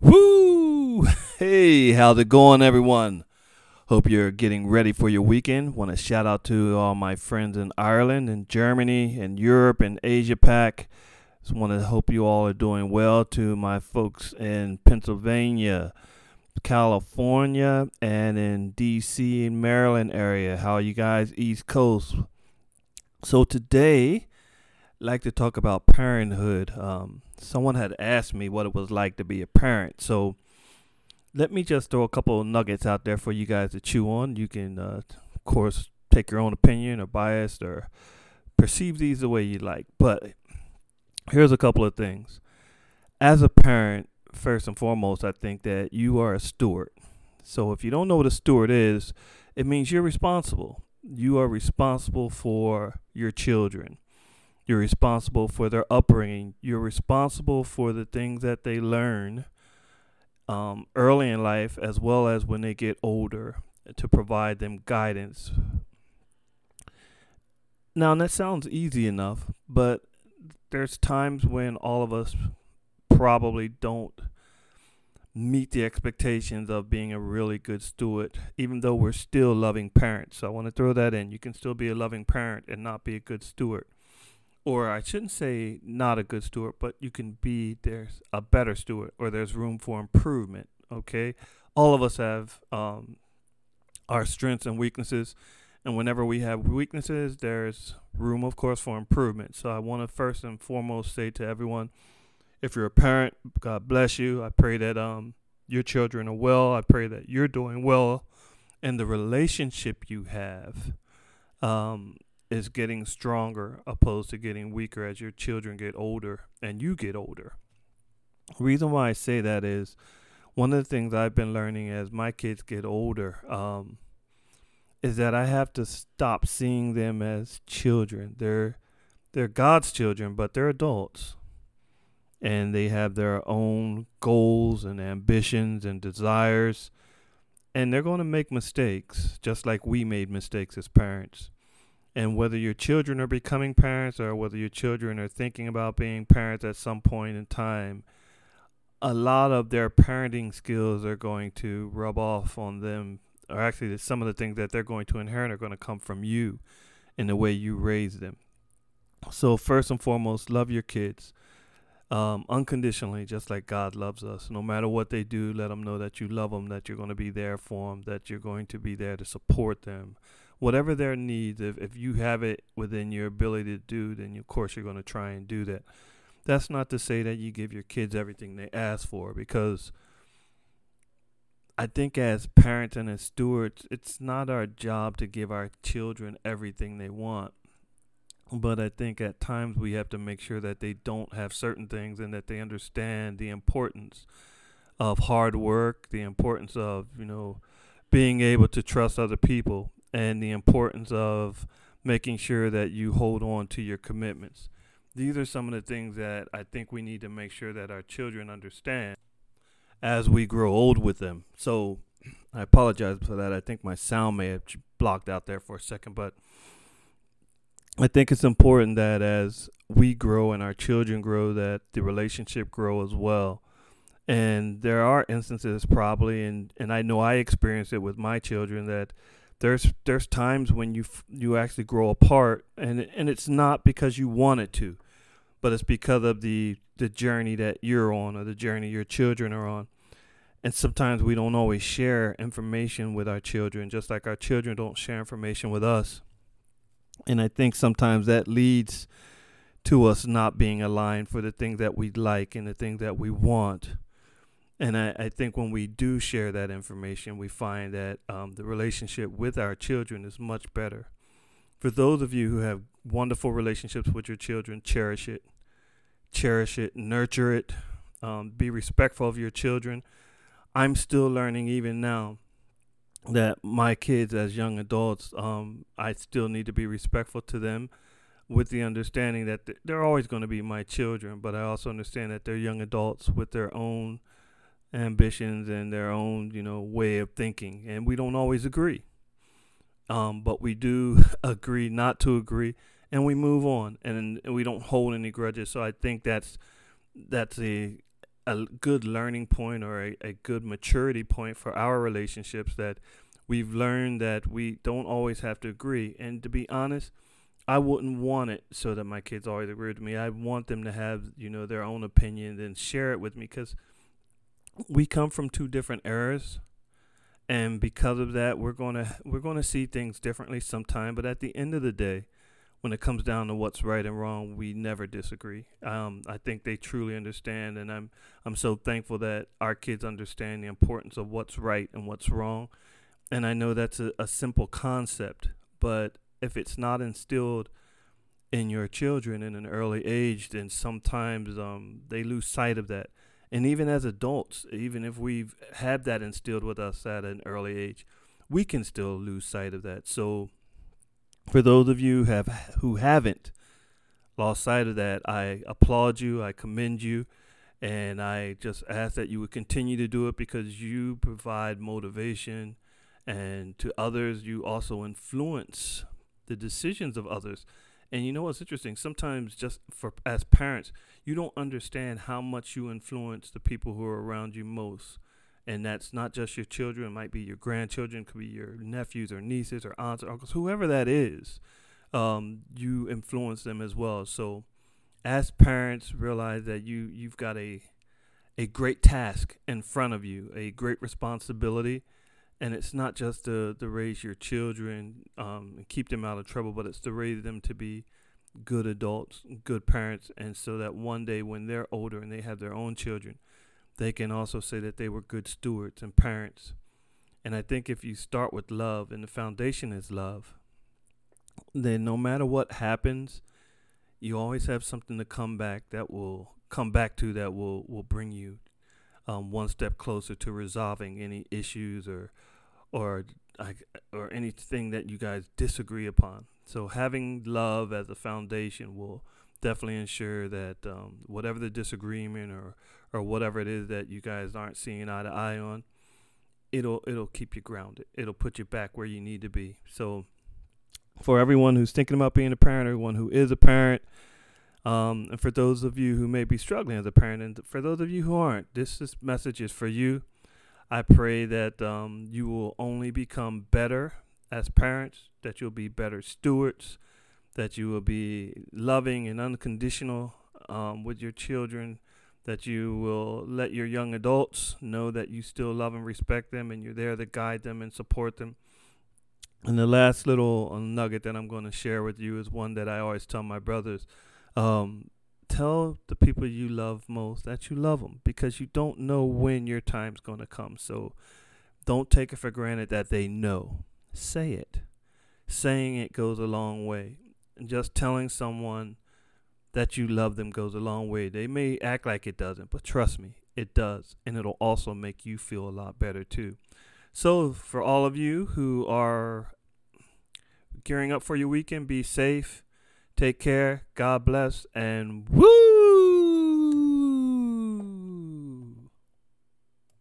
Woo! Hey, how's it going, everyone? Hope you're getting ready for your weekend. Want to shout out to all my friends in Ireland and Germany and Europe and Asia Pac. Just want to hope you all are doing well. To my folks in Pennsylvania, California, and in DC and Maryland area. How are you guys, East Coast? So today, I'd like to talk about parenthood. Um, someone had asked me what it was like to be a parent. So let me just throw a couple of nuggets out there for you guys to chew on. You can, uh, of course, take your own opinion or bias or perceive these the way you like. But here's a couple of things. As a parent, first and foremost, I think that you are a steward. So if you don't know what a steward is, it means you're responsible. You are responsible for your children. You're responsible for their upbringing. You're responsible for the things that they learn um, early in life as well as when they get older to provide them guidance. Now, that sounds easy enough, but there's times when all of us probably don't meet the expectations of being a really good steward, even though we're still loving parents. So I want to throw that in. You can still be a loving parent and not be a good steward or I shouldn't say not a good steward, but you can be there's a better steward, or there's room for improvement. Okay, all of us have um, our strengths and weaknesses, and whenever we have weaknesses, there's room, of course, for improvement. So I want to first and foremost say to everyone, if you're a parent, God bless you. I pray that um your children are well. I pray that you're doing well, and the relationship you have. Um, is getting stronger opposed to getting weaker as your children get older and you get older. reason why I say that is one of the things I've been learning as my kids get older um, is that I have to stop seeing them as children. They're they're God's children, but they're adults. And they have their own goals and ambitions and desires. And they're going to make mistakes, just like we made mistakes as parents and whether your children are becoming parents or whether your children are thinking about being parents at some point in time, a lot of their parenting skills are going to rub off on them, or actually, some of the things that they're going to inherit are going to come from you in the way you raise them. So, first and foremost, love your kids um, unconditionally, just like God loves us. No matter what they do, let them know that you love them, that you're going to be there for them, that you're going to be there to support them whatever their needs, if, if you have it within your ability to do, then of course you're going to try and do that. That's not to say that you give your kids everything they ask for, because I think as parents and as stewards, it's not our job to give our children everything they want. But I think at times we have to make sure that they don't have certain things and that they understand the importance of hard work, the importance of, you know, being able to trust other people and the importance of making sure that you hold on to your commitments. These are some of the things that I think we need to make sure that our children understand as we grow old with them. So I apologize for that. I think my sound may have blocked out there for a second, but I think it's important that as we grow and our children grow, that the relationship grow as well. And there are instances probably, and, and I know I experienced it with my children that there's there's times when you you actually grow apart and and it's not because you wanted to but it's because of the the journey that you're on or the journey your children are on. And sometimes we don't always share information with our children just like our children don't share information with us. And i think sometimes that leads to us not being aligned for the things that we like and the things that we want and I, I think when we do share that information, we find that um, the relationship with our children is much better. For those of you who have wonderful relationships with your children, cherish it, cherish it, nurture it, um, be respectful of your children. I'm still learning even now that my kids, as young adults, um, I still need to be respectful to them with the understanding that they're always going to be my children, but I also understand that they're young adults with their own ambitions and their own, you know, way of thinking, and we don't always agree. Um, but we do agree not to agree, and we move on, and, we don't hold any grudges. So I think that's that's a a good learning point or a, a good maturity point for our relationships that we've learned that we don't always have to agree. And to be honest, I wouldn't want it so that my kids always agree with me. I want them to have, you know, their own opinion and share it with me because we come from two different eras and because of that we're going to we're going to see things differently sometime but at the end of the day when it comes down to what's right and wrong, we never disagree. Um, I think they truly understand, and I'm I'm so thankful that our kids understand the importance of what's right and what's wrong. And I know that's a, a simple concept, but if it's not instilled in your children in an early age, then sometimes um, they lose sight of that. And even as adults, even if we've had that instilled with us at an early age, we can still lose sight of that. So for those of you have who haven't lost sight of that, I applaud you, I commend you, and I just ask that you would continue to do it because you provide motivation and to others you also influence the decisions of others. And you know what's interesting? Sometimes just for as parents, you don't understand how much you influence the people who are around you most and that's not just your children it might be your grandchildren could be your nephews or nieces or aunts or uncles whoever that is um, you influence them as well so as parents realize that you you've got a a great task in front of you a great responsibility and it's not just to, to raise your children um, and keep them out of trouble but it's to raise them to be good adults good parents and so that one day when they're older and they have their own children they can also say that they were good stewards and parents. And I think if you start with love and the foundation is love, then no matter what happens, you always have something to come back that will come back to that will will bring you um, one step closer to resolving any issues or or or anything that you guys disagree upon. So having love as a foundation will definitely ensure that um, whatever the disagreement or or whatever it is that you guys aren't seeing eye to eye on, it'll it'll keep you grounded. It'll put you back where you need to be. So for everyone who's thinking about being a parent, everyone who is a parent, um, and for those of you who may be struggling as a parent, and for those of you who aren't, this, this message is for you. I pray that um, you will only become better as parents, that you'll be better stewards, that you will be loving and unconditional um, with your children, that you will let your young adults know that you still love and respect them and you're there to guide them and support them. And the last little uh, nugget that I'm going to share with you is one that I always tell my brothers. Um, tell the people you love most that you love them because you don't know when your time's going to come. So don't take it for granted that they know. Say it. Saying it goes a long way. And just telling someone that you love them goes a long way. They may act like it doesn't, but trust me, it does. And it'll also make you feel a lot better too. So, for all of you who are gearing up for your weekend, be safe, take care, God bless, and woo!